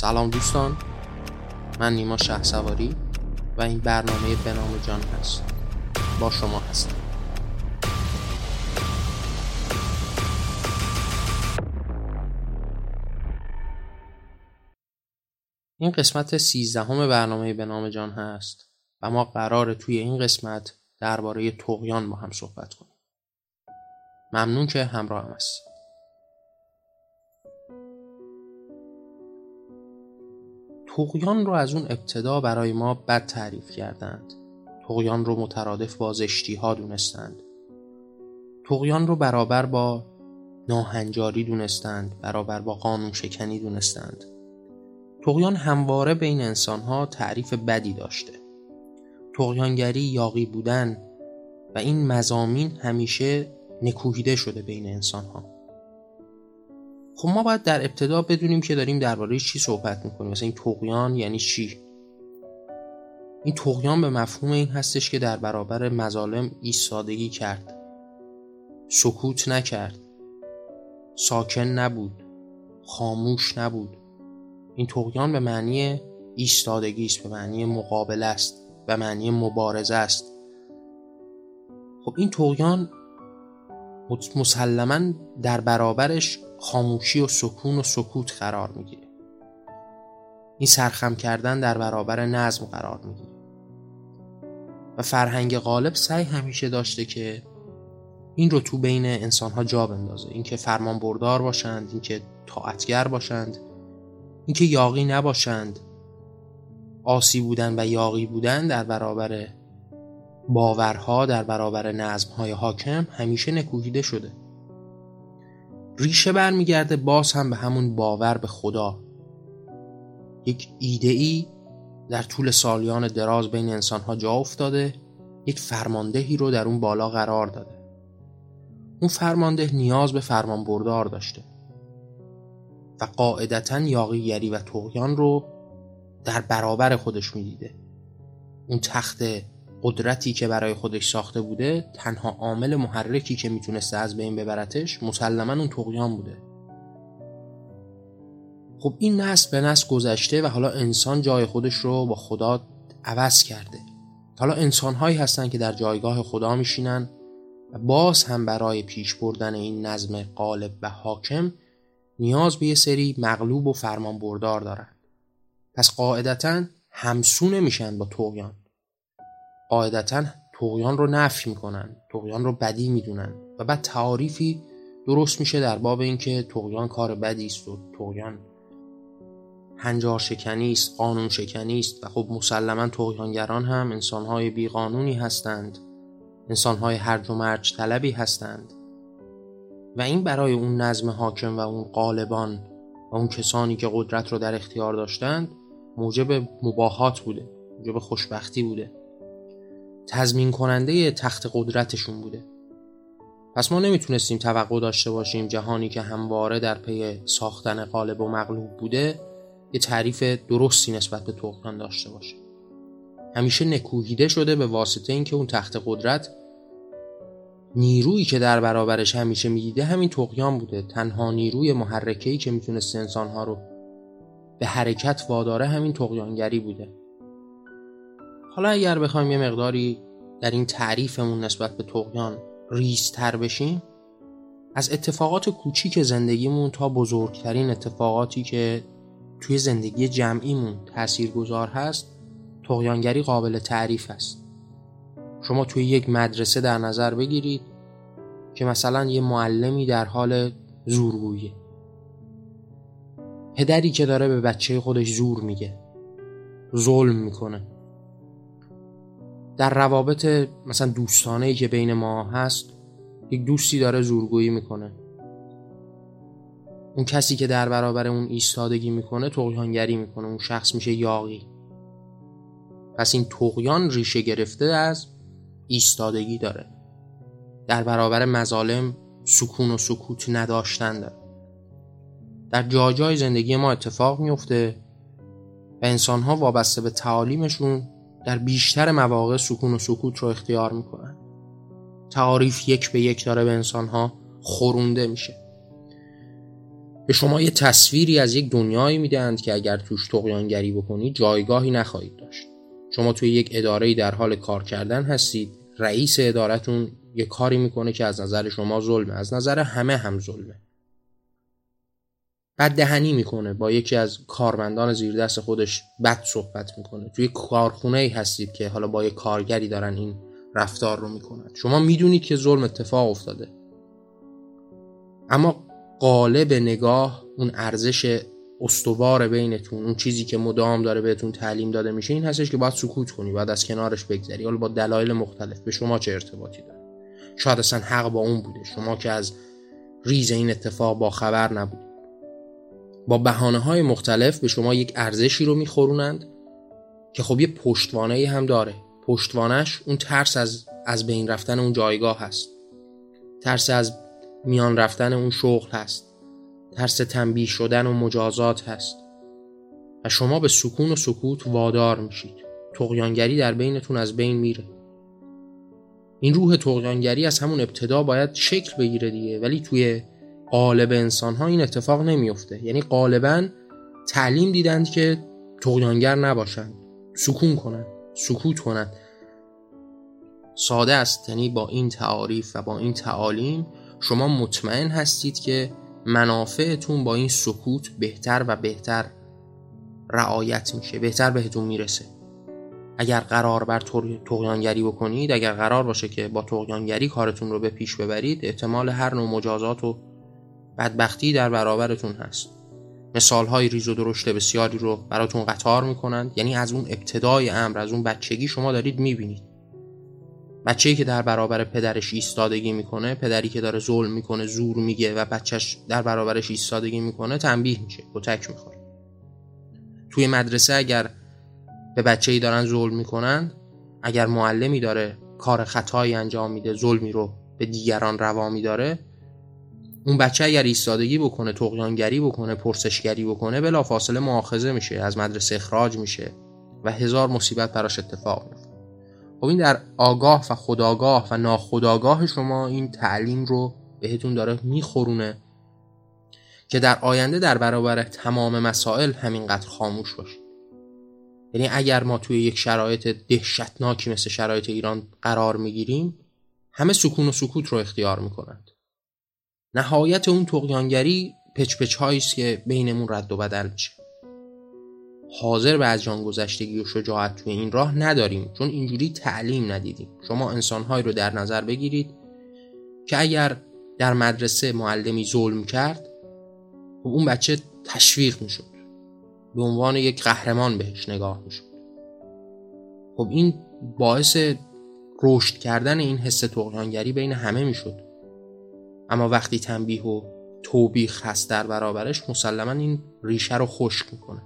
سلام دوستان. من نیما شه سواری و این برنامه به نام جان هست. با شما هستم. این قسمت سیزدهم برنامه به نام جان هست و ما قرار توی این قسمت درباره تقیان با هم صحبت کنیم. ممنون که همراه هم هست تقیان رو از اون ابتدا برای ما بد تعریف کردند. تقیان رو مترادف با زشتی ها دونستند. تقیان رو برابر با ناهنجاری دونستند برابر با قانون شکنی دونستند. تقیان همواره بین انسان ها تعریف بدی داشته. تقیانگری یاقی بودن و این مزامین همیشه نکوهیده شده بین انسان ها خب ما باید در ابتدا بدونیم که داریم درباره چی صحبت می‌کنیم. مثلا این تقیان یعنی چی؟ این تقیان به مفهوم این هستش که در برابر مظالم ایستادگی کرد. سکوت نکرد. ساکن نبود. خاموش نبود. این تقیان به معنی ایستادگی است به معنی مقابله است به معنی مبارزه است. خب این تقیان مسلما در برابرش خاموشی و سکون و سکوت قرار می‌گیره. این سرخم کردن در برابر نظم قرار می‌گیره. و فرهنگ غالب سعی همیشه داشته که این رو تو بین انسان ها جا بندازه. اینکه فرمان بردار باشند اینکه طاعتگر باشند اینکه یاقی نباشند. آسی بودن و یاقی بودن در برابر باورها در برابر نظمهای حاکم همیشه نکوهیده شده. ریشه برمیگرده باز هم به همون باور به خدا. یک ایده ای در طول سالیان دراز بین انسانها جا افتاده یک فرماندهی رو در اون بالا قرار داده. اون فرمانده نیاز به فرمان بردار داشته. و قاعدتا یاقیگری و تقیان رو در برابر خودش می‌دیده. اون تخت قدرتی که برای خودش ساخته بوده تنها عامل محرکی که می‌تونسته از بین ببرتش مسلما اون تقیان بوده. خب این نسل به نسل گذشته و حالا انسان جای خودش رو با خدا عوض کرده. حالا انسان هایی هستن که در جایگاه خدا میشینن و باز هم برای پیش بردن این نظم قالب و حاکم نیاز به یه سری مغلوب و فرمان بردار دارن. پس قاعدتا همسو نمیشن با توقیان قاعدتا توقیان رو نفی می‌کنن توقیان رو بدی می‌دونن و بعد تعاریفی درست میشه در باب اینکه توقیان کار بدی است و توقیان هنجار شکنی است قانون شکنی است و خب مسلما توقیانگران هم انسانهای بیقانونی هستند انسانهای هرج و مرج طلبی هستند و این برای اون نظم حاکم و اون قالبان و اون کسانی که قدرت رو در اختیار داشتند موجب مباهات بوده موجب خوشبختی بوده. تضمین کننده تخت قدرتشون بوده. پس ما نمی‌تونستیم توقع داشته باشیم جهانی که همواره در پی ساختن قالب و مغلوب بوده یه تعریف درستی نسبت به تقیان داشته باشه. همیشه نکوهیده شده به واسطه اینکه اون تخت قدرت نیرویی که در برابرش همیشه می‌دیده همین تقیان بوده. تنها نیروی محرکه‌ای که می‌تونست انسانها رو به حرکت واداره همین تقیانگری بوده. حالا اگر بخوایم یه مقداری در این تعریفمون نسبت به تقیان ریزتر بشیم از اتفاقات کوچیک زندگیمون تا بزرگترین اتفاقاتی که توی زندگی جمعیمون تأثیر گذار هست تقیانگری قابل تعریف است. شما توی یک مدرسه در نظر بگیرید که مثلا یه معلمی در حال زورگویی پدری که داره به بچه خودش زور میگه ظلم می‌کنه. در روابط مثلا دوستانه ای که بین ما هست یک دوستی داره زورگویی می‌کنه. اون کسی که در برابر اون ایستادگی می‌کنه تقیانگری می‌کنه اون شخص میشه یاقی پس این تقیان ریشه گرفته از ایستادگی داره. در برابر مظالم سکون و سکوت نداشتن داره. در جاجای زندگی ما اتفاق میفته و انسان ها وابسته به تعالیمشون در بیشتر مواقع سکون و سکوت رو اختیار می‌کنن. تعاریف یک به یک داره به انسان ها خورونده میشه. به شما یه تصویری از یک دنیایی می‌دهند که اگر توش تقیانگری بکنید جایگاهی نخواهید داشت. شما توی یک اداره در حال کار کردن هستید. رئیس ادارتون یه کاری می‌کنه که از نظر شما ظلمه. از نظر همه هم ظلمه. بد دهنی می‌کنه. با یکی از کارمندان زیر دست خودش بد صحبت می‌کنه. توی کارخونه ای هستید که حالا با یه کارگری دارن این رفتار رو می‌کنن. شما می‌دونید که ظلم اتفاق افتاده. اما قالب نگاه اون ارزش استوار بینتون اون چیزی که مدام داره بهتون تعلیم داده میشه این هستش که باید سکوت کنی باید از کنارش بگذری. حالا با دلایل مختلف. به شما چه ارتباطی داره؟ شاید اصلا حق با اون بوده. شما که از ریز این اتفاق با خبر نبودید. با بحانه های مختلف به شما یک ارزشی رو میخورونند که خب یه پشتوانه هم داره. پشتوانش اون ترس از از بین رفتن اون جایگاه هست. ترس از میان رفتن اون شغل هست. ترس تنبیه شدن و مجازات هست. و شما به سکون و سکوت وادار میشید. تقیانگری در بینتون از بین میره. این روح تقیانگری از همون ابتدا باید شکل بگیره دیگه. ولی توی قالب انسان ها این اتفاق نمیفته یعنی غالبا تعلیم دیدند که تقیانگر نباشند. سکون کنند سکوت کنند. ساده است یعنی با این تعاریف و با این تعالیم شما مطمئن هستید که منافعتون با این سکوت بهتر و بهتر رعایت میشه بهتر بهتون می‌رسه. اگر قرار بر تقیانگری بکنید اگر قرار باشه که با تقیانگری کارتون رو به پیش ببرید احتمال هر نوع مجازات و بدبختی در برابرتون هست. مثال های ریز و درشت بسیاری رو براتون قطار می‌کنند. یعنی از اون ابتدای امر از اون بچگی شما دارید می‌بینید. بچه‌ای که در برابر پدرش ایستادگی می‌کنه پدری که داره ظلم می‌کنه زور میگه و بچهش در برابرش ایستادگی می‌کنه تنبیه میشه. کتک می‌خوره توی مدرسه اگر به بچه‌ای دارن ظلم می‌کنن اگر معلمی داره کار خطایی انجام میده ظلمی رو به دیگران روا میداره اون بچه اگر ایستادگی بکنه تقیانگری بکنه پرسشگری بکنه بلا فاصله معاخذه میشه از مدرسه اخراج میشه و هزار مصیبت براش اتفاق میفته. خب این در آگاه و خداگاه و ناخداگاه شما این تعلیم رو بهتون داره میخورونه که در آینده در برابر تمام مسائل همینقدر خاموش باشید. یعنی اگر ما توی یک شرایط دهشتناکی مثل شرایط ایران قرار می‌گیریم همه سکون و سکوت رو اختیار می‌کنند. نهایت اون تقیانگری پچ پچ است که بینمون رد و بدل میشه. حاضر به از جان گذشتگی و شجاعت توی این راه نداریم چون اینجوری تعلیم ندیدیم. شما انسانهایی رو در نظر بگیرید که اگر در مدرسه معلمی ظلم کرد خب اون بچه تشویق می‌شد. به عنوان یک قهرمان بهش نگاه می‌شد. خب این باعث رشد کردن این حس تقیانگری بین همه می‌شد. اما وقتی تنبیه و توبیخ هست در برابرش مسلما این ریشه رو خشک می‌کنه.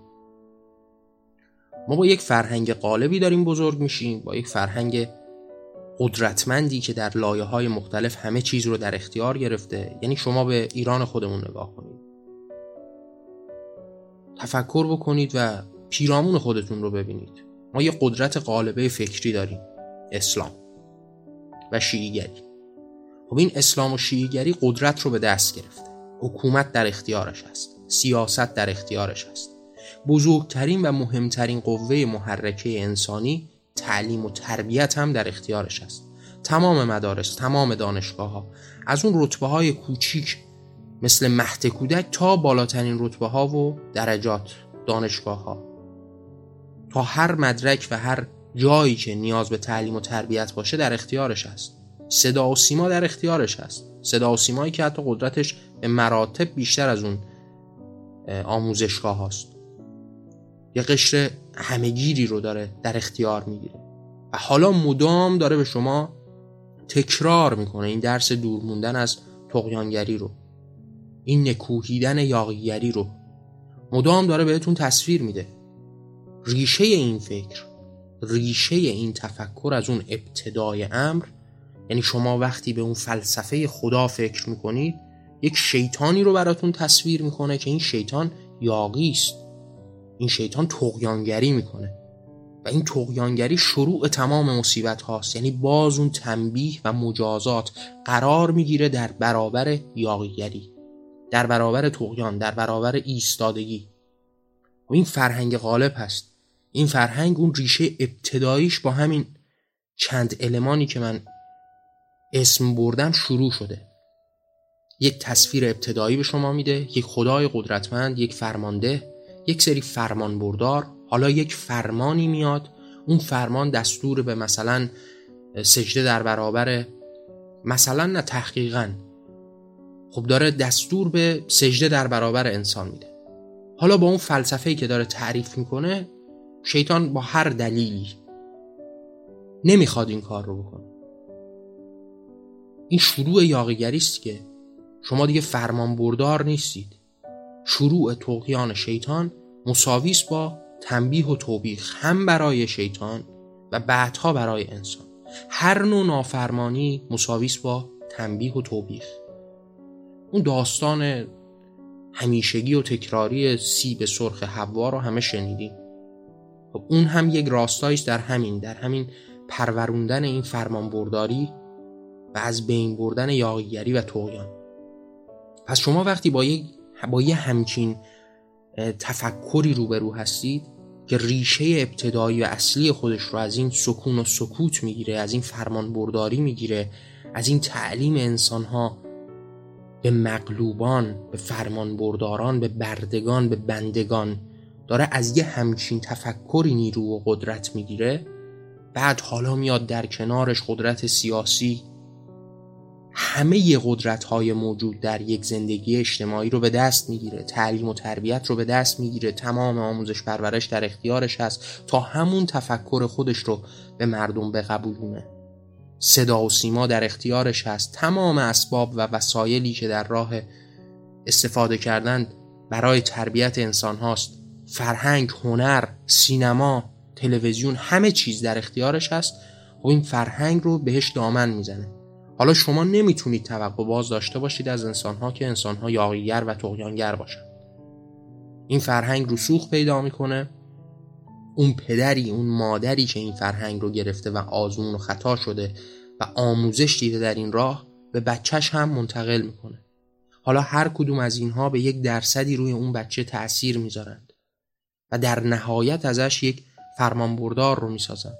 ما با یک فرهنگ قالبی داریم بزرگ میشیم با یک فرهنگ قدرتمندی که در لایه های مختلف همه چیز رو در اختیار گرفته. یعنی شما به ایران خودمون نگاه کنید. تفکر بکنید و پیرامون خودتون رو ببینید. ما یه قدرت قالبه فکری داریم. اسلام. و شیعیگری. خب این اسلام و شیعیگری قدرت رو به دست گرفته. حکومت در اختیارش است سیاست در اختیارش است بزرگترین و مهمترین قوه محرکه انسانی تعلیم و تربیت هم در اختیارش است تمام مدارس تمام دانشگاه ها از اون رتبه های کوچیک مثل مهد کودک تا بالاترین رتبه ها و درجات دانشگاه ها تا هر مدرک و هر جایی که نیاز به تعلیم و تربیت باشه در اختیارش است صدا و سیما در اختیارش هست. صدا و سیمایی که حتی قدرتش به مراتب بیشتر از اون آموزشگاه هاست. یه قشر همهگیری رو داره در اختیار می‌گیره. و حالا مدام داره به شما تکرار می‌کنه این درس دور موندن از تقیانگری رو. این نکوهیدن یاقیگری رو. مدام داره بهتون تصویر میده. ریشه این فکر ریشه این تفکر از اون ابتدای امر یعنی شما وقتی به اون فلسفه خدا فکر می‌کنید یک شیطانی رو براتون تصویر می‌کنه که این شیطان یاقی است. این شیطان تقیانگری می‌کنه. و این تقیانگری شروع تمام مصیبت هاست یعنی باز اون تنبیه و مجازات قرار می‌گیره در برابر یاقیگری در برابر تقیان در برابر ایستادگی. و این فرهنگ غالب هست. این فرهنگ اون ریشه ابتداییش با همین چند المانی که من اسم بردم شروع شده. یک تصویر ابتدایی به شما میده یک خدای قدرتمند یک فرمانده یک سری فرمان بردار. حالا یک فرمانی میاد اون فرمان دستور به مثلا سجده در برابر مثلا نه تحقیقا. خب داره دستور به سجده در برابر انسان میده. حالا با اون فلسفه‌ای که داره تعریف می‌کنه شیطان با هر دلیلی نمی‌خواد این کار رو بکنه. این شروع یاقیگری است که شما دیگه فرمان بردار نیستید. شروع توقیان شیطان مساویس با تنبیه و توبیخ هم برای شیطان و بعدها برای انسان. هر نوع نافرمانی مساویس با تنبیه و توبیخ. اون داستان همیشگی و تکراری سیب سرخ حوا رو همه شنیدیم خب اون هم یک راستایش در همین در همین پروروندن این فرمان برداری و از بین بردن یاغیگری و توغیان پس شما وقتی با یک با یه همچین تفکری روبرو هستید که ریشه ابتدایی و اصلی خودش رو از این سکون و سکوت می‌گیره از این فرمان برداری می‌گیره از این تعلیم انسانها به مغلوبان به فرمان برداران به بردگان به بندگان داره از یه همچین تفکری نیرو و قدرت می‌گیره بعد حالا میاد در کنارش قدرت سیاسی همه قدرت های موجود در یک زندگی اجتماعی رو به دست می‌گیره. تعلیم و تربیت رو به دست می‌گیره. تمام آموزش پرورش در اختیارش هست تا همون تفکر خودش رو به مردم بقبولونه صدا و سیما در اختیارش هست. تمام اسباب و وسایلی که در راه استفاده کردن برای تربیت انسان هاست. فرهنگ، هنر، سینما، تلویزیون همه چیز در اختیارش هست. و این فرهنگ رو بهش دامن می‌زنه. حالا شما نمی‌تونید توقع باز داشته باشید از انسانها که انسانها یاغیگر و تقیانگر باشن. این فرهنگ رسوخ پیدا می‌کنه. اون پدری اون مادری که این فرهنگ رو گرفته و آزمون و خطا شده و آموزش دیده در این راه به بچهش هم منتقل می‌کنه. حالا هر کدوم از اینها به یک درصدی روی اون بچه تأثیر می‌ذارند و در نهایت ازش یک فرمانبردار رو می‌سازند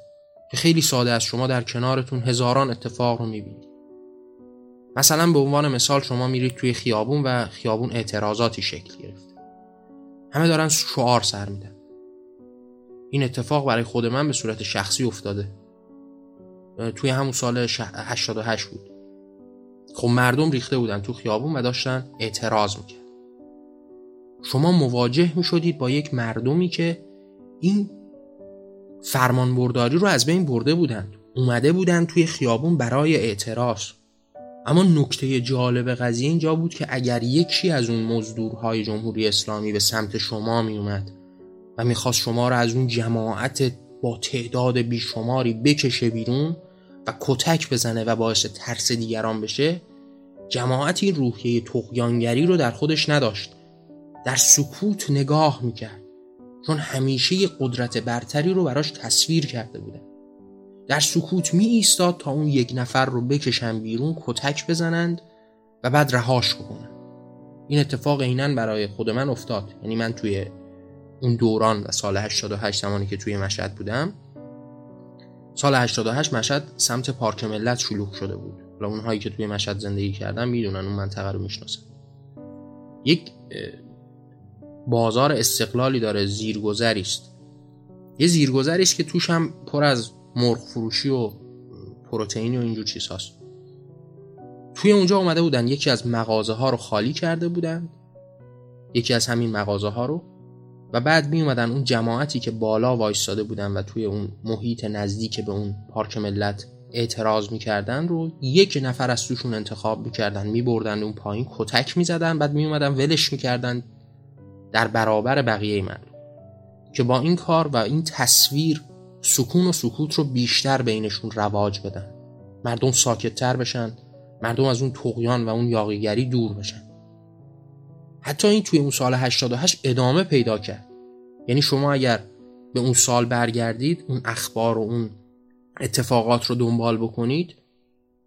که خیلی ساده از شما در کنارتون هزاران اتفاق رو می‌بینید. مثلا به عنوان مثال شما میرید توی خیابون و خیابون اعتراضاتی شکل گرفته. همه دارن شعار سر میدن. این اتفاق برای خود من به صورت شخصی افتاده. توی همون سال 88 بود. خب مردم ریخته بودن تو خیابون و داشتن اعتراض می‌کرد شما مواجه می‌شدید با یک مردمی که این فرمان برداری رو از بین برده بودند. اومده بودن توی خیابون برای اعتراض. اما نکته جالب قضیه اینجا بود که اگر یکی از اون مزدورهای جمهوری اسلامی به سمت شما می اومد و می‌خواست شما را از اون جماعت با تعداد بیشماری بکشه بیرون و کتک بزنه و باعث ترس دیگران بشه جماعت این روحیه تقیانگری رو در خودش نداشت. در سکوت نگاه می‌کرد چون همیشه قدرت برتری رو براش تصویر کرده بودن در سکوت می ایستاد تا اون یک نفر رو بکشن بیرون کتک بزنند و بعد رهاش بکنن. این اتفاق عینا برای خود من افتاد. یعنی من توی اون دوران و سال 88 زمانی که توی مشهد بودم سال 88 مشهد سمت پارک ملت شلوغ شده بود. حالا اونهایی که توی مشهد زندگی کردن می‌دونن اون منطقه رو می‌شناسن. یک بازار استقلالی داره زیرگذری است یه زیرگذری است که توش هم پر از مرغ فروشی و پروتئین و اینجور چیز هست توی اونجا اومده بودن یکی از مغازه ها رو خالی کرده بودن یکی از همین مغازه ها رو و بعد می اومدن اون جماعتی که بالا وایستاده بودن و توی اون محیط نزدیک به اون پارک ملت اعتراض می‌کردن رو یک نفر از توشون انتخاب می‌کردن میبردن اون پایین کتک می‌زدن بعد میومدن ولش می‌کردن در برابر بقیه مردم که با این کار و این تصویر سکون و سکوت رو بیشتر بینشون رواج بدن. مردم ساکتتر بشن. مردم از اون تقیان و اون یاقیگری دور بشن. حتی این توی اون سال 88 ادامه پیدا کرد. یعنی شما اگر به اون سال برگردید اون اخبار و اون اتفاقات رو دنبال بکنید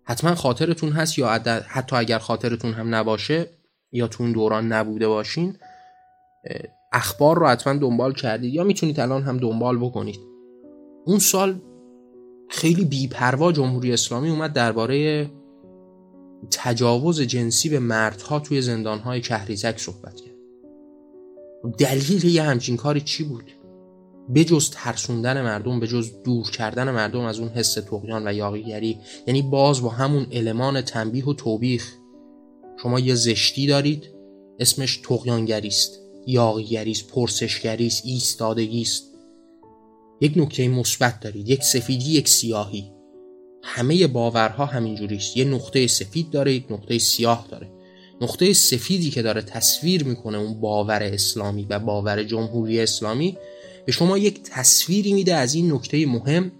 حتما خاطرتون هست یا حتی اگر خاطرتون هم نباشه یا تو اون دوران نبوده باشین اخبار رو حتما دنبال کردید یا می‌تونید الان هم دنبال بکنید. اون سال خیلی بیپروا جمهوری اسلامی اومد درباره تجاوز جنسی به مردها توی زندانهای کهریزک صحبت کرد. دلیل یه همچین کاری چی بود؟ بجز ترسوندن مردم به جز دور کردن مردم از اون حس تقیان و یاقیگری یعنی باز با همون المان تنبیه و توبیخ. شما یه زشتی دارید اسمش تقیانگری است یاقیگری است پرسشگری است ایستادگی است یک نکته مثبت دارید یک سفیدی یک سیاهی. همه باورها همینجوریست. یه نقطه سفید داره یک نقطه سیاه داره. نقطه سفیدی که داره تصویر می‌کنه اون باور اسلامی و باور جمهوری اسلامی به شما یک تصویری میده از این نکته مهم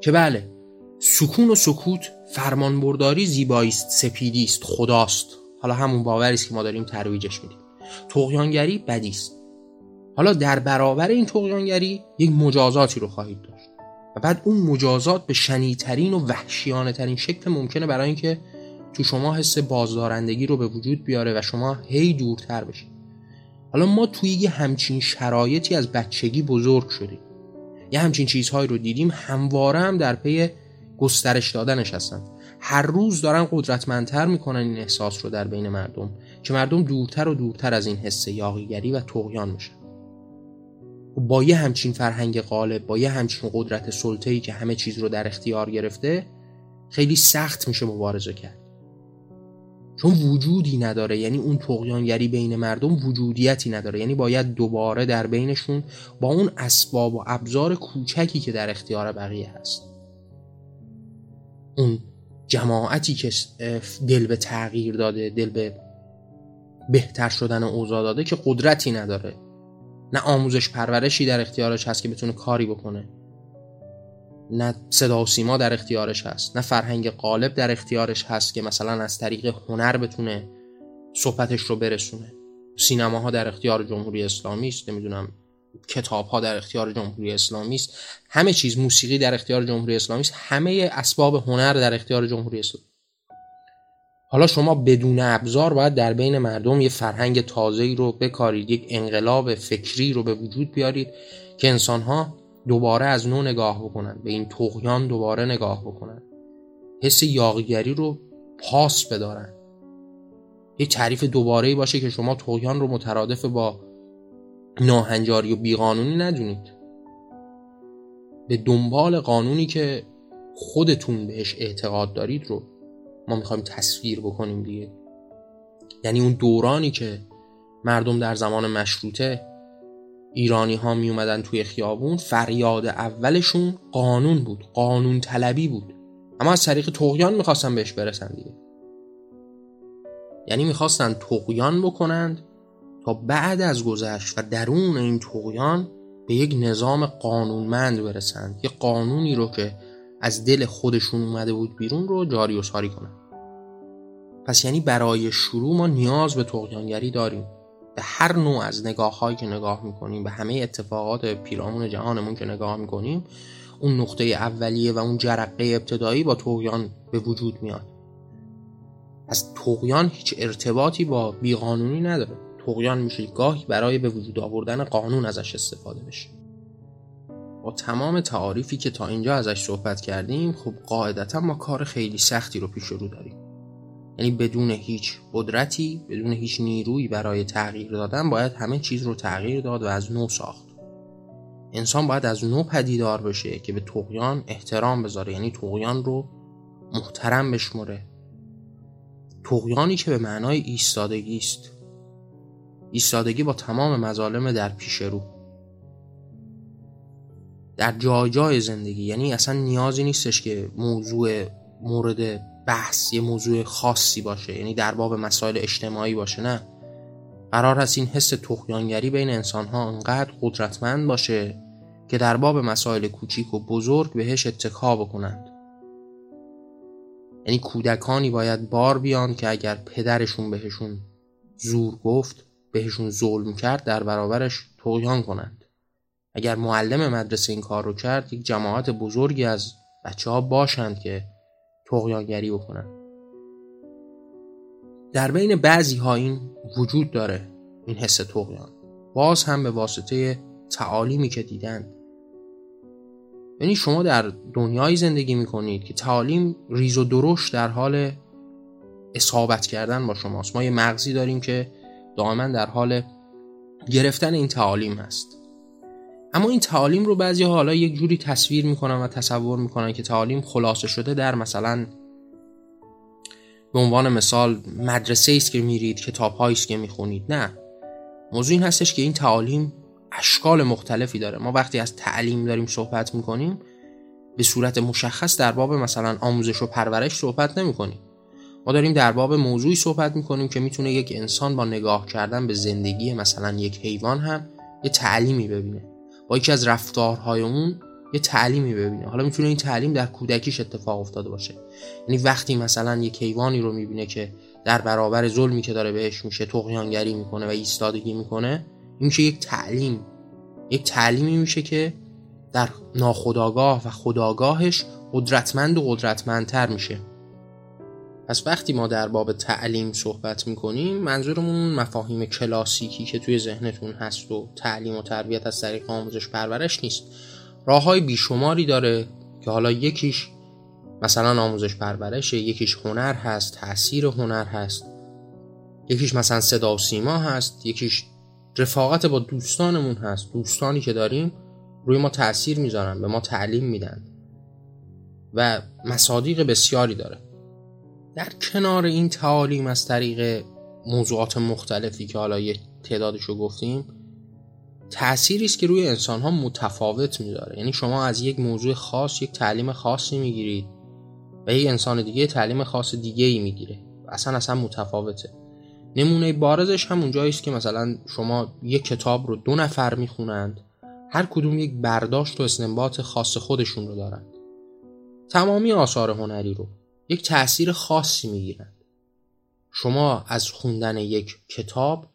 که بله سکون و سکوت فرمانبرداری زیبایی است سپیدی است خداست. حالا همون باوری است که ما داریم ترویجش میدیم. تقیانگری بدی است حالا در برابر این تقیانگری یک مجازاتی رو خواهید داشت. و بعد اون مجازات به شنیترین و وحشیانه ترین شکل ممکنه برای اینکه تو شما حس بازدارندگی رو به وجود بیاره و شما هی دورتر بشید. حالا ما توی یه همچین شرایطی از بچگی بزرگ شدیم. یه همچین چیزهایی رو دیدیم همواره هم در پی گسترش دادنش هستن. هر روز دارن قدرتمندتر می‌کنن این احساس رو در بین مردم که مردم دورتر و دورتر از این حس یاقیگری و تقیان میشن. با یه همچین فرهنگ غالب با یه همچین قدرت سلطه‌ای که همه چیز رو در اختیار گرفته خیلی سخت میشه مبارزه کرد. چون وجودی نداره یعنی اون تقیانگری بین مردم وجودیتی نداره. یعنی باید دوباره در بینشون با اون اسباب و ابزار کوچکی که در اختیار بقیه هست. اون جماعتی که دل به تغییر داده دل به بهتر شدن اوضاع داده که قدرتی نداره. نه آموزش پرورشی در اختیارش هست که بتونه کاری بکنه. نه صدا و سیما در اختیارش هست. نه فرهنگ غالب در اختیارش هست که مثلا از طریق هنر بتونه صحبتش رو برسونه. سینماها در اختیار جمهوری اسلامی است نمی‌دونم کتاب ها در اختیار جمهوری اسلامی است. همه چیز موسیقی در اختیار جمهوری اسلامی است. همه اسباب هنر در اختیار جمهوری اسلامی. حالا شما بدون ابزار باید در بین مردم یه فرهنگ تازه‌ای رو بکارید یک انقلاب فکری رو به وجود بیارید که انسانها دوباره از نو نگاه بکنن به این تقیان دوباره نگاه بکنن. حس یاقیگری رو پاس بدارن. یه تعریف دوباره باشه که شما تقیان رو مترادف با ناهنجاری و بیقانونی ندونید. به دنبال قانونی که خودتون بهش اعتقاد دارید رو ما می‌خوایم تصویر بکنیم دیگه. یعنی اون دورانی که مردم در زمان مشروطه ایرانی ها می اومدن توی خیابون فریاد اولشون قانون بود قانون طلبی بود. اما از طریق تقیان می‌خواستن بهش برسن دیگه. یعنی می‌خواستن تقیان بکنند تا بعد از گذشت و درون این تقیان به یک نظام قانونمند برسند. یه قانونی رو که از دل خودشون اومده بود بیرون رو جاری و ساری کنن. پس یعنی برای شروع ما نیاز به تقیانگری داریم. به هر نوع از نگاه هایی که نگاه می‌کنیم به همه اتفاقات پیرامون جهانمون که نگاه می‌کنیم اون نقطه اولیه و اون جرقه ابتدایی با توقیان به وجود میاد. از توقیان هیچ ارتباطی با بیقانونی نداره. توقیان میشه گاهی برای به وجود آوردن قانون ازش استفاده بشه. با تمام تعاریفی که تا اینجا ازش صحبت کردیم خب قاعدتا ما کار خیلی سختی رو پیش رو داریم. یعنی بدون هیچ قدرتی بدون هیچ نیرویی برای تغییر دادن باید همه چیز رو تغییر داد و از نو ساخت. انسان باید از نو پدیدار بشه که به تقیان احترام بذاره یعنی تقیان رو محترم بشمره تقیانی که به معنای ایستادگی است. ایستادگی با تمام مظالم در پیش رو. در جای جای زندگی یعنی اصلا نیازی نیستش که موضوع مورد بحث یه موضوع خاصی باشه یعنی در باب مسائل اجتماعی باشه نه. قرار هست این حس تخیانگری بین انسان ها انقدر قدرتمند باشه که در باب مسائل کوچیک و بزرگ بهش اتکا بکنند. یعنی کودکانی باید بار بیان که اگر پدرشون بهشون زور گفت بهشون ظلم کرد در برابرش تقیان کنند. اگر معلم مدرسه این کار رو کرد یک جماعت بزرگی از بچه ها باشند که تقیانگری بکنن. در بین بعضی ها این وجود داره این حس تقیان. باز هم به واسطه تعالیمی که دیدن. یعنی شما در دنیایی زندگی می‌کنید که تعالیم ریز و درشت در حال اصابت کردن با شماست. ما یه مغزی داریم که دائما در حال گرفتن این تعالیم هست. اما این تعالیم رو بعضی حالا یک جوری تصویر می‌کنن و تصور می‌کنن که تعالیم خلاصه شده در مثلا به عنوان مثال مدرسه است که میرید کتاب است که می‌خونید. نه. موضوع این هستش که این تعالیم اشکال مختلفی داره. ما وقتی از تعلیم داریم صحبت می‌کنیم به صورت مشخص در باب مثلا آموزش و پرورش صحبت نمی‌کنیم. ما داریم در باب موضوعی صحبت می‌کنیم که می‌تونه یک انسان با نگاه کردن به زندگی مثلا یک حیوان هم یه تعلیمی ببینه. یکی از رفتارهای اون یه تعلیمی ببینه. حالا می‌تونه این تعلیم در کودکیش اتفاق افتاده باشه. یعنی وقتی مثلا یک حیوانی رو می‌بینه که در برابر ظلمی که داره بهش میشه تقیانگری می‌کنه و ایستادگی می‌کنه این میشه یک تعلیم. یک تعلیمی میشه که در ناخداگاه و خداگاهش قدرتمند و قدرتمندتر میشه. پس وقتی ما در باب تعلیم صحبت می‌کنیم منظورمون مفاهیم کلاسیکی که توی ذهنتون هست و تعلیم و تربیت از طریق آموزش پرورش نیست. راه های بیشماری داره که حالا یکیش مثلا آموزش پرورشه یکیش هنر هست تاثیر هنر هست. یکیش مثلا صدا و سیما هست یکیش رفاقت با دوستانمون هست. دوستانی که داریم روی ما تاثیر می‌ذارن به ما تعلیم میدن. و مصادیق بسیاری داره. در کنار این تعالیم از طریق موضوعات مختلفی که حالا یه تعدادش رو گفتیم تأثیری است که روی انسان ها متفاوت میداره. یعنی شما از یک موضوع خاص یک تعلیم خاصی می‌گیرید و یک انسان دیگه تعلیم خاص دیگه ای می‌گیره. اصلا اصلا متفاوته. نمونه بارزش هم اونجایی است که مثلا شما یک کتاب رو دو نفر می‌خونند هر کدوم یک برداشت و استنباط خاص خودشون رو دارند. تمامی آثار هنری رو یک تأثیر خاصی می‌گیرند. شما از خوندن یک کتاب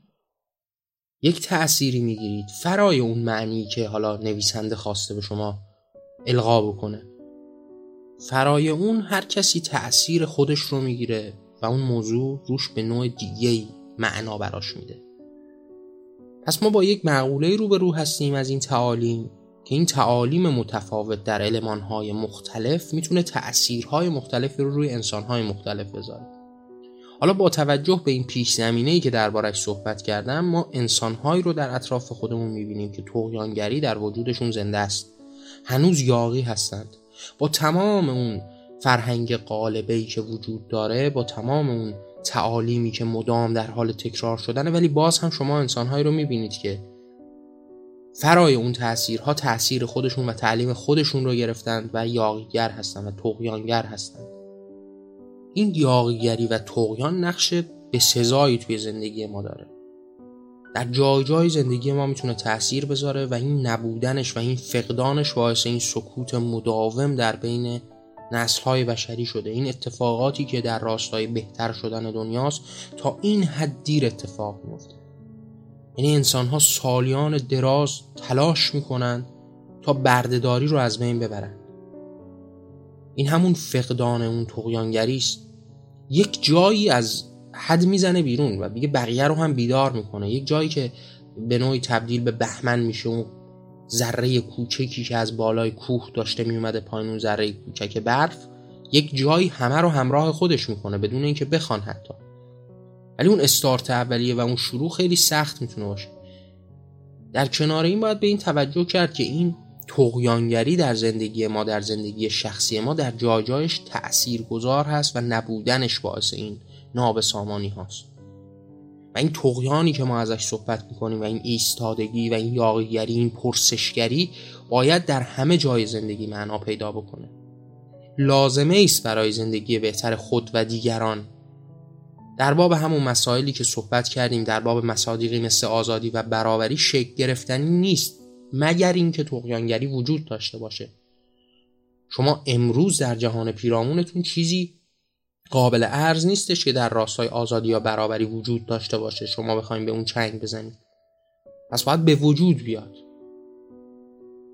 یک تأثیری می‌گیرید. فرای اون معنی که حالا نویسنده خواسته به شما القا بکنه. فرای اون هر کسی تأثیر خودش رو می‌گیره و اون موضوع روش به نوع دیگه معنا براش میده. پس ما با یک معقوله رو هستیم از این تعالیم. که این تعالیم متفاوت در علمانهای مختلف می‌تونه تأثیرهای مختلفی رو روی انسانهای مختلف بذاره. حالا با توجه به این پیش زمینه که دربارش صحبت کردم ما انسانهایی رو در اطراف خودمون می‌بینیم که توغیانگری در وجودشون زنده است. هنوز یاقی هستند. با تمام اون فرهنگ قالبه که وجود داره با تمام اون تعالیمی که مدام در حال تکرار شدنه ولی باز هم شما انسانهایی رو می‌بینید که فرای اون تاثیرها تاثیر خودشون و تعلیم خودشون رو گرفتند و یاغیگر هستند و تقیانگر هستند این یاغیگری و تقیان نقش به سزایی توی زندگی ما داره. در جای جای زندگی ما می‌تونه تاثیر بذاره و این نبودنش و این فقدانش باعث این سکوت مداوم در بین های بشری شده. این اتفاقاتی که در راستای بهتر شدن دنیاست تا این حد دیر اتفاق میفته یعنی انسان ها سالیان دراز تلاش می‌کنند تا بردهداری رو از بین ببرند. این همون فقدان اون تقیانگری است. یک جایی از حد می‌زنه بیرون و دیگه بقیه رو هم بیدار می‌کنه. یک جایی که به نوعی تبدیل به بهمن میشه اون ذره کوچکی که از بالای کوه داشته میومده پایین اون ذره کوچک برف یک جایی همه رو همراه خودش می‌کنه بدون اینکه بخوان حتی. ولی اون استارت اولیه و اون شروع خیلی سخت می‌تونه باشه. در کنار این باید به این توجه کرد که این تقیانگری در زندگی ما در زندگی شخصی ما در جای جایش تأثیر گذار هست و نبودنش باعث این نابسامانی هاست. و این تقیانی که ما ازش صحبت می‌کنیم و این ایستادگی و این یاقیگری این پرسشگری باید در همه جای زندگی معنا پیدا بکنه. لازمه است برای زندگی بهتر خود و دیگران در باب همون مسائلی که صحبت کردیم در باب مصادیقی مثل آزادی و برابری شکل گرفتنی نیست مگر اینکه تقیانگری وجود داشته باشه. شما امروز در جهان پیرامونتون چیزی قابل ارز نیستش که در راستای آزادی یا برابری وجود داشته باشه. شما بخوایم به اون چنگ بزنید پس باید به وجود بیاد.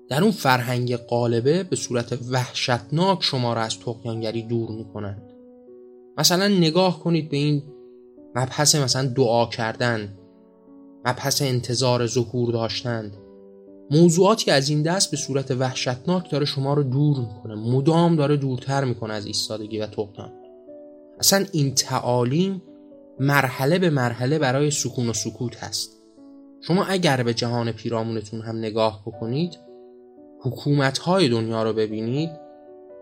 در اون فرهنگ قالبه به صورت وحشتناک شما را از تقیانگری دور می‌کنند. مثلا نگاه کنید به این مبحث مثلا دعا کردن مبحث انتظار ظهور داشتند موضوعاتی از این دست به صورت وحشتناک داره شما رو دور می‌کنه. مدام داره دورتر می‌کنه از ایستادگی و تقیان اصلا این تعالیم مرحله به مرحله برای سکون و سکوت هست. شما اگر به جهان پیرامونتون هم نگاه بکنید حکومت های دنیا رو ببینید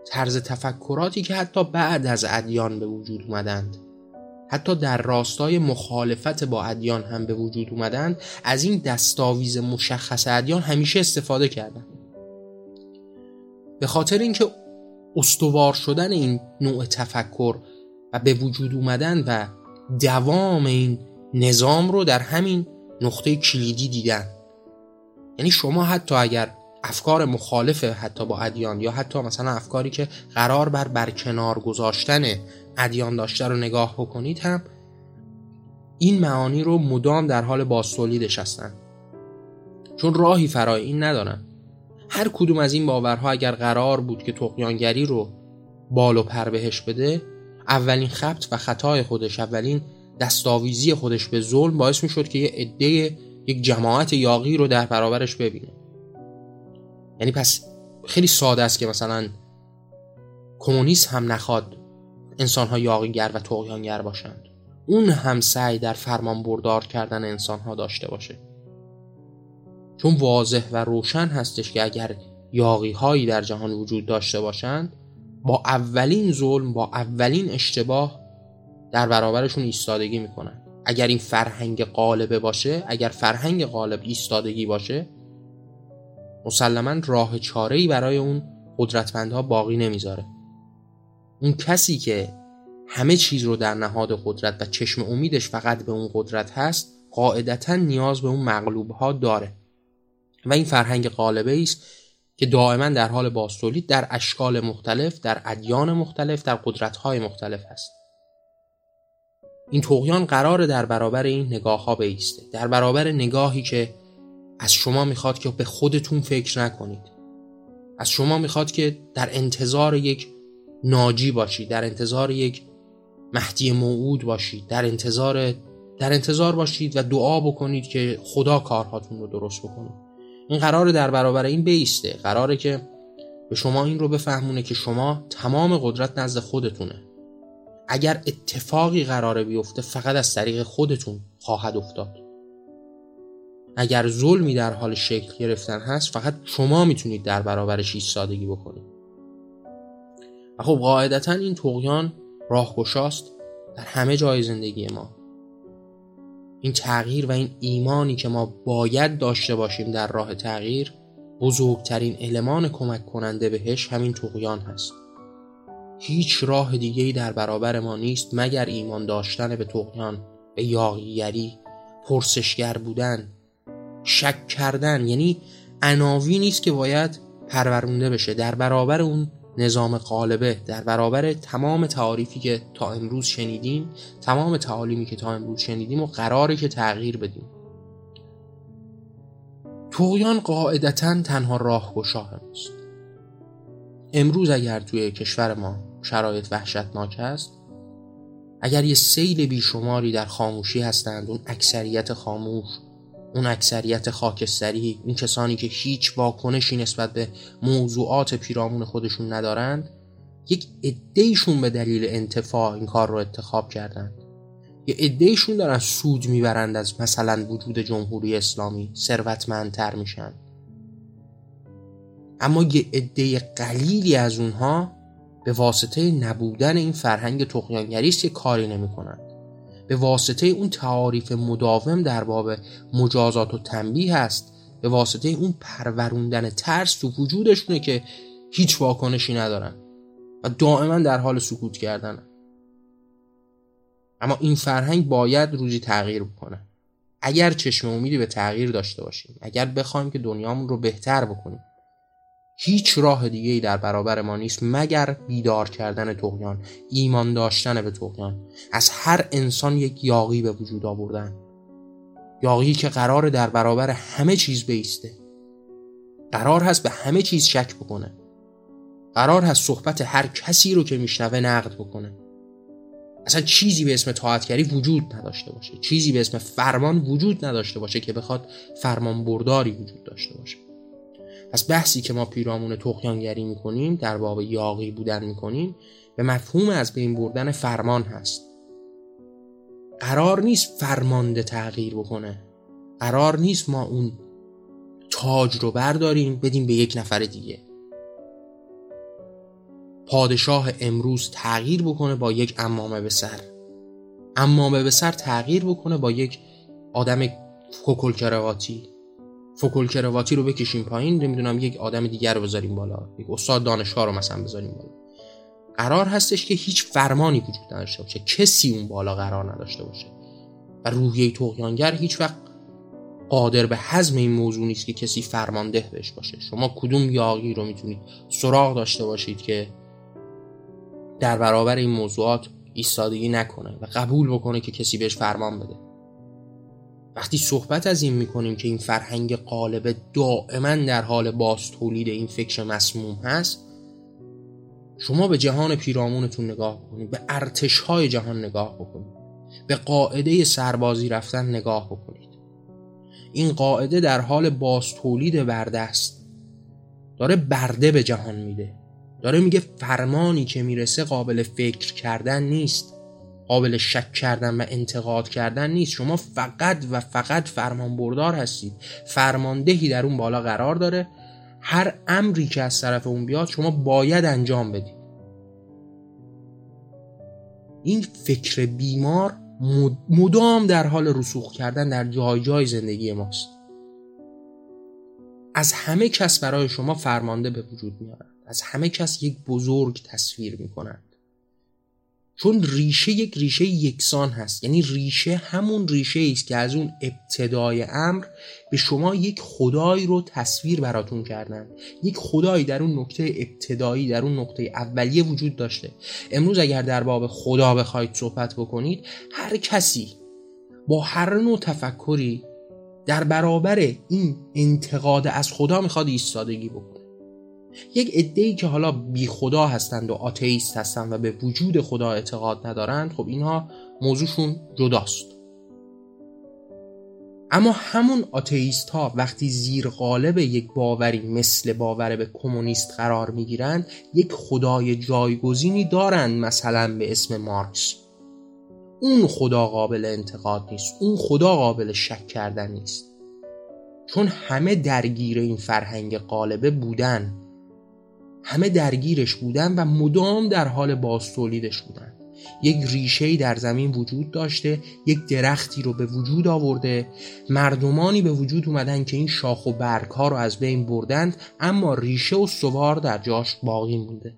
طرز تفکراتی که حتی بعد از ادیان به وجود اومدند. حتی در راستای مخالفت با ادیان هم به وجود اومدند از این دستاویز مشخص ادیان همیشه استفاده کردند. به خاطر اینکه استوار شدن این نوع تفکر و به وجود اومدن و دوام این نظام رو در همین نقطه کلیدی دیدن. یعنی شما حتی اگر افکار مخالف حتی با ادیان یا حتی مثلا افکاری که قرار بر برکنار گذاشتن ادیان داشته رو نگاه بکنید هم این معانی رو مدام در حال بازتولیدش هستن. چون راهی فرای این ندارن. هر کدوم از این باورها اگر قرار بود که تقیانگری رو بال و پر بهش بده اولین خبت و خطای خودش اولین دستاویزی خودش به ظلم باعث می شد که یه عده یک جماعت یاقی رو در برابرش ببینه. یعنی پس خیلی ساده است که مثلا کمونیسم هم نخواد انسان ها یاقیگر و تقیانگر باشند. اون هم سعی در فرمان بردار کردن انسان ها داشته باشه. چون واضح و روشن هستش که اگر یاقی هایی در جهان وجود داشته باشند با اولین ظلم با اولین اشتباه در برابرشون ایستادگی می‌کنن. اگر این فرهنگ قالبه باشه اگر فرهنگ قالب ایستادگی باشه مسلما راه چاره ای برای اون قدرتمندها باقی نمی‌ذاره. اون کسی که همه چیز رو در نهاد قدرت و چشم امیدش فقط به اون قدرت هست قاعدتا نیاز به اون مغلوب ها داره. و این فرهنگ قالبه است که دائما در حال باستولید در اشکال مختلف در ادیان مختلف در قدرت های مختلف هست. این توقیان قرار در برابر این نگاه ها بیسته در برابر نگاهی که از شما می‌خواد که به خودتون فکر نکنید. از شما می‌خواد که در انتظار یک ناجی باشید در انتظار یک مهدی موعود باشید در انتظار در انتظار باشید و دعا بکنید که خدا کارهاتون رو درست بکنه. این قرار در برابر این بیسته. قراره که به شما این رو بفهمونه که شما تمام قدرت نزد خودتونه. اگر اتفاقی قراره بیفته فقط از طریق خودتون خواهد افتاد. اگر ظلمی در حال شکل گرفتن هست فقط شما می‌تونید در برابرش ایستادگی بکنید. خب قاعدتا این تقیان راهگشاست در همه جای زندگی ما. این تغییر و این ایمانی که ما باید داشته باشیم در راه تغییر بزرگترین المان کمک کننده بهش همین تقیان هست. هیچ راه دیگه‌ای در برابر ما نیست مگر ایمان داشتن به تقیان به یاغیگری پرسشگر بودن شک کردن. یعنی عناوی نیست که باید پرورونده بشه. در برابر اون نظام قالبه در برابر تمام تعاریفی که تا امروز شنیدیم تمام تعالیمی که تا امروز شنیدیم و قراره که تغییر بدیم. تویان قاعدتا تنها راهگشا است امروز اگر توی کشور ما شرایط وحشتناک است اگر یه سیل بیشماری در خاموشی هستند اون اکثریت خاموش اون اکثریت خاکستری اون کسانی که هیچ واکنشی نسبت به موضوعات پیرامون خودشون ندارند یک عدهشون به دلیل انتفاع این کار رو اتخاب کردند. یه عدهشون دارن سود می‌برند از مثلا وجود جمهوری اسلامی ثروتمندتر میشن. اما یه عده قلیلی از اونها به واسطه نبودن این فرهنگ تقیانگری است که کاری نمی‌کنند به واسطه اون تعاریف مداوم در باب مجازات و تنبیه هست به واسطه اون پروروندن ترس تو وجودشونه که هیچ واکنشی ندارن و دائما در حال سکوت کردن. اما این فرهنگ باید روزی تغییر بکنه. اگر چشم امیدی به تغییر داشته باشیم اگر بخوایم که دنیامون رو بهتر بکنیم. هیچ راه دیگه ای در برابر ما نیست مگر بیدار کردن تقیان ایمان داشتن به تقیان. از هر انسان یک یاقی به وجود آوردن. یاقی که قرار در برابر همه چیز بیسته. قرار هست به همه چیز شک بکنه. قرار هست صحبت هر کسی رو که میشنوه نقد بکنه. اصلا چیزی به اسم طاعتگری وجود نداشته باشه. چیزی به اسم فرمان وجود نداشته باشه که بخواد فرمان برداری وجود داشته باشه. پس بحثی که ما پیرامون تخیانگری می‌کنیم در باب یاقی بودن می‌کنیم به مفهوم از بین بردن فرمان هست. قرار نیست فرمانده تغییر بکنه. قرار نیست ما اون تاج رو برداریم بدیم به یک نفر دیگه. پادشاه امروز تغییر بکنه با یک امامه به سر. امامه به سر تغییر بکنه با یک آدم فکل کرواتی فکل کرواتی رو بکشیم پایین نمی‌دونم یک آدم دیگر رو بذاریم بالا. یک استاد دانشگاه رو مثلا بذاریم بالا. قرار هستش که هیچ فرمانی وجود نداشته باشه. کسی اون بالا قرار نداشته باشه. و روحیه توقیانگر هیچ وقت قادر به حزم این موضوع نیست که کسی فرمانده بهش باشه. شما کدوم یاقی رو می‌تونید سراغ داشته باشید که در برابر این موضوعات ایستادگی نکنه و قبول بکنه که کسی بهش فرمان بده. وقتی صحبت از این می‌کنیم که این فرهنگ قالب دائما در حال باز تولید این فکر مسموم هست شما به جهان پیرامونتون نگاه بکنید به ارتش های جهان نگاه بکنید به قاعده سربازی رفتن نگاه بکنید. این قاعده در حال باز تولید برده است. داره برده به جهان میده. داره میگه فرمانی که می‌رسه قابل فکر کردن نیست. قابل شک کردن و انتقاد کردن نیست. شما فقط و فقط فرمان بردار هستید. فرماندهی در اون بالا قرار داره. هر امری که از طرف اون بیاد شما باید انجام بدید. این فکر بیمار مدام در حال رسوخ کردن در جای جای زندگی ماست. از همه کس برای شما فرمانده به وجود میارن از همه کس یک بزرگ تصویر می‌کنند چون ریشه یک ریشه یکسان هست. یعنی ریشه همون ریشه است که از اون ابتدای امر به شما یک خدایی رو تصویر براتون کردن. یک خدایی در اون نکته ابتدایی در اون نقطه اولیه وجود داشته. امروز اگر در باب خدا بخواید صحبت بکنید هر کسی با هر نوع تفکری در برابر این انتقاد از خدا می‌خواد ایستادگی بکنه. یک عده‌ای که حالا بی خدا هستند و آتئیست هستند و به وجود خدا اعتقاد ندارند خب اینها موضوعشون جداست. اما همون آتئیست ها وقتی زیر قالب یک باوری مثل باور به کمونیست قرار می‌گیرند یک خدای جایگزینی دارند مثلا به اسم مارکس. اون خدا قابل انتقاد نیست اون خدا قابل شک کردن نیست. چون همه درگیر این فرهنگ قالبه بودن. همه درگیرش بودن و مدام در حال باز تولیدش بودن. یک ریشه در زمین وجود داشته یک درختی رو به وجود آورده. مردمانی به وجود اومدن که این شاخ و برگ ها رو از بین بردند اما ریشه و سوار در جاش باقی مونده.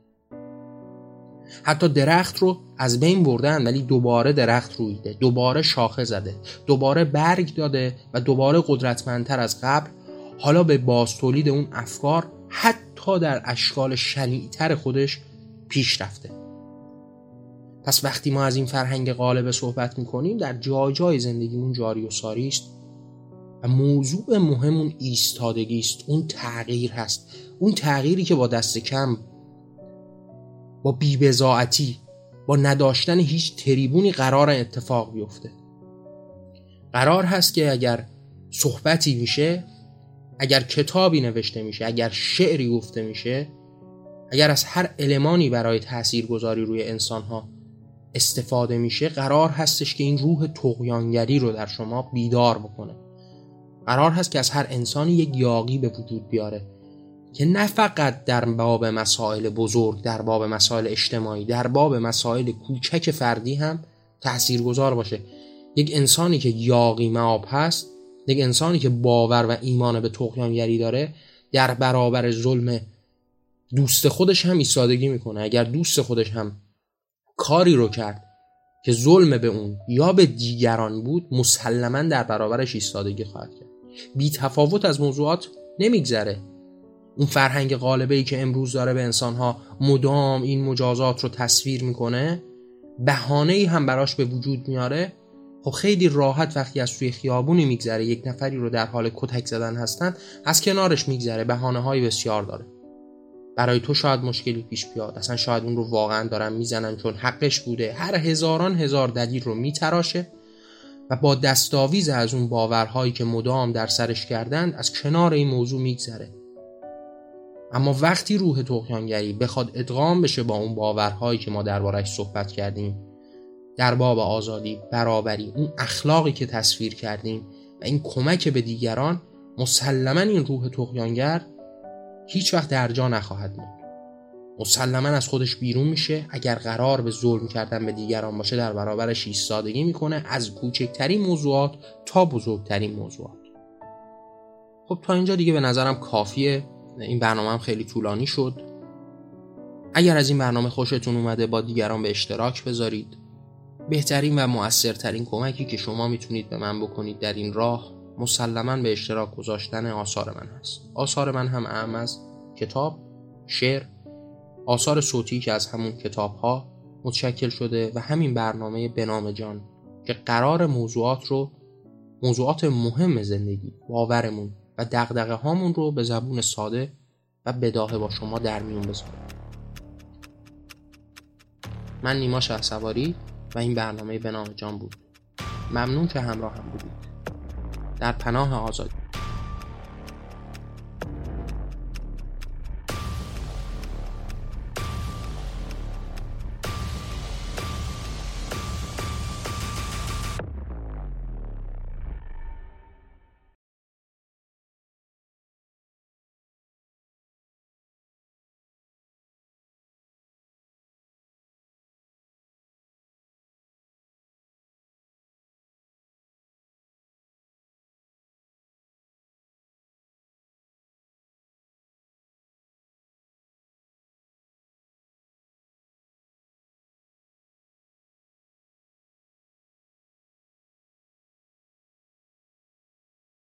حتی درخت رو از بین بردن ولی دوباره درخت رویده دوباره شاخه زده دوباره برگ داده و دوباره قدرتمندتر از قبل. حالا به باز تولید اون افکار حتی در اشکال شنیعتر خودش پیش رفته. پس وقتی ما از این فرهنگ غالب صحبت می‌کنیم در جای جای زندگیمون جاری و ساری است و موضوع مهم اون ایستادگی است. اون تغییر هست. اون تغییری که با دست کم با بیبزاعتی با نداشتن هیچ تریبونی قرار اتفاق بیفته. قرار هست که اگر صحبتی میشه اگر کتابی نوشته میشه اگر شعری گفته میشه اگر از هر المانی برای تاثیرگذاری روی انسانها استفاده میشه قرار هستش که این روح تقیانگری رو در شما بیدار بکنه. قرار هست که از هر انسانی یک یاقی به وجود بیاره که نه فقط در باب مسائل بزرگ در باب مسائل اجتماعی در باب مسائل کوچک فردی هم تاثیرگذار باشه. یک انسانی که یاقی معاب هست یک انسانی که باور و ایمان به تقیانگری داره در برابر ظلم دوست خودش هم ایستادگی می‌کنه. اگر دوست خودش هم کاری رو کرد که ظلم به اون یا به دیگران بود مسلما در برابرش ایستادگی خواهد کرد. بی تفاوت از موضوعات نمیگذره. اون فرهنگ غالبه ای که امروز داره به انسانها مدام این مجازات رو تصویر می‌کنه بهانه ای هم براش به وجود میاره خب خیلی راحت وقتی از توی خیابونی میگذره یک نفری رو در حال کتک زدن هستن از کنارش میگذره بهانه های بسیار داره. برای تو شاید مشکلی پیش بیاد. اصلا شاید اون رو واقعا دارن می‌زنن چون حقش بوده. هر هزاران هزار دلیل رو میتراشه و با دستاویز از اون باورهایی که مدام در سرش کردند از کنار این موضوع میگذره. اما وقتی روح تقیانگری بخواد ادغام بشه با اون باورهایی که ما دربارش صحبت کردیم در باب آزادی برابری اون اخلاقی که تصویر کردیم و این کمک به دیگران مسلما این روح تقیانگر هیچ وقت در جا نخواهد موند. مسلما از خودش بیرون میشه اگر قرار به ظلم کردن به دیگران باشه در برابرش ایستادگی می‌کنه از کوچکترین موضوعات تا بزرگترین موضوعات. خب تا اینجا دیگه به نظرم کافیه. این برنامه هم خیلی طولانی شد. اگر از این برنامه خوشتون اومده با دیگران به اشتراک بذارید. بهترین و موثرترین کمکی که شما می‌تونید به من بکنید در این راه مسلما به اشتراک گذاشتن آثار من هست. آثار من هم اهم از کتاب شعر آثار صوتی که از همون کتاب ها متشکل شده و همین برنامه بنام جان که قرار موضوعات رو موضوعات مهم زندگی باورمون و دقدقه هامون رو به زبون ساده و بداهه با شما در میون بذارم. من نیما سواری و این برنامه به نام جان بود. ممنون که همراه هم بودید. در پناه آزادی.